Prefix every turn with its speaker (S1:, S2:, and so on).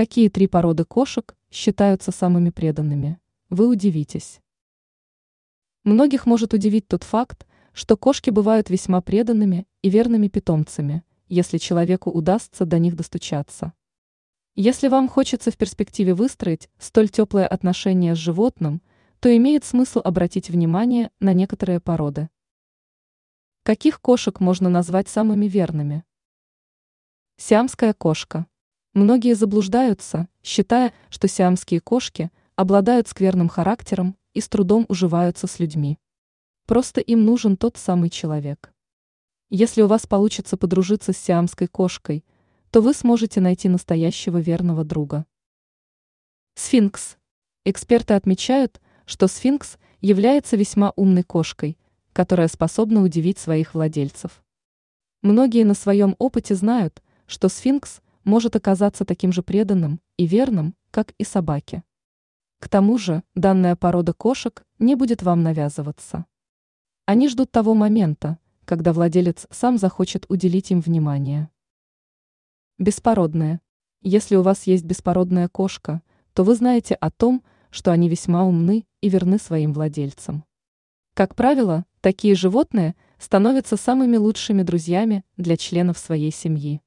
S1: Какие три породы кошек считаются самыми преданными? Вы удивитесь. Многих может удивить тот факт, что кошки бывают весьма преданными и верными питомцами, если человеку удастся до них достучаться. Если вам хочется в перспективе выстроить столь теплое отношение с животным, то имеет смысл обратить внимание на некоторые породы. Каких кошек можно назвать самыми верными? Сиамская кошка. Многие заблуждаются, считая, что сиамские кошки обладают скверным характером и с трудом уживаются с людьми. Просто им нужен тот самый человек. Если у вас получится подружиться с сиамской кошкой, то вы сможете найти настоящего верного друга. Сфинкс. Эксперты отмечают, что сфинкс является весьма умной кошкой, которая способна удивить своих владельцев. Многие на своем опыте знают, что сфинкс может оказаться таким же преданным и верным, как и собаки. К тому же, данная порода кошек не будет вам навязываться. Они ждут того момента, когда владелец сам захочет уделить им внимание. Беспородные. Если у вас есть беспородная кошка, то вы знаете о том, что они весьма умны и верны своим владельцам. Как правило, такие животные становятся самыми лучшими друзьями для членов своей семьи.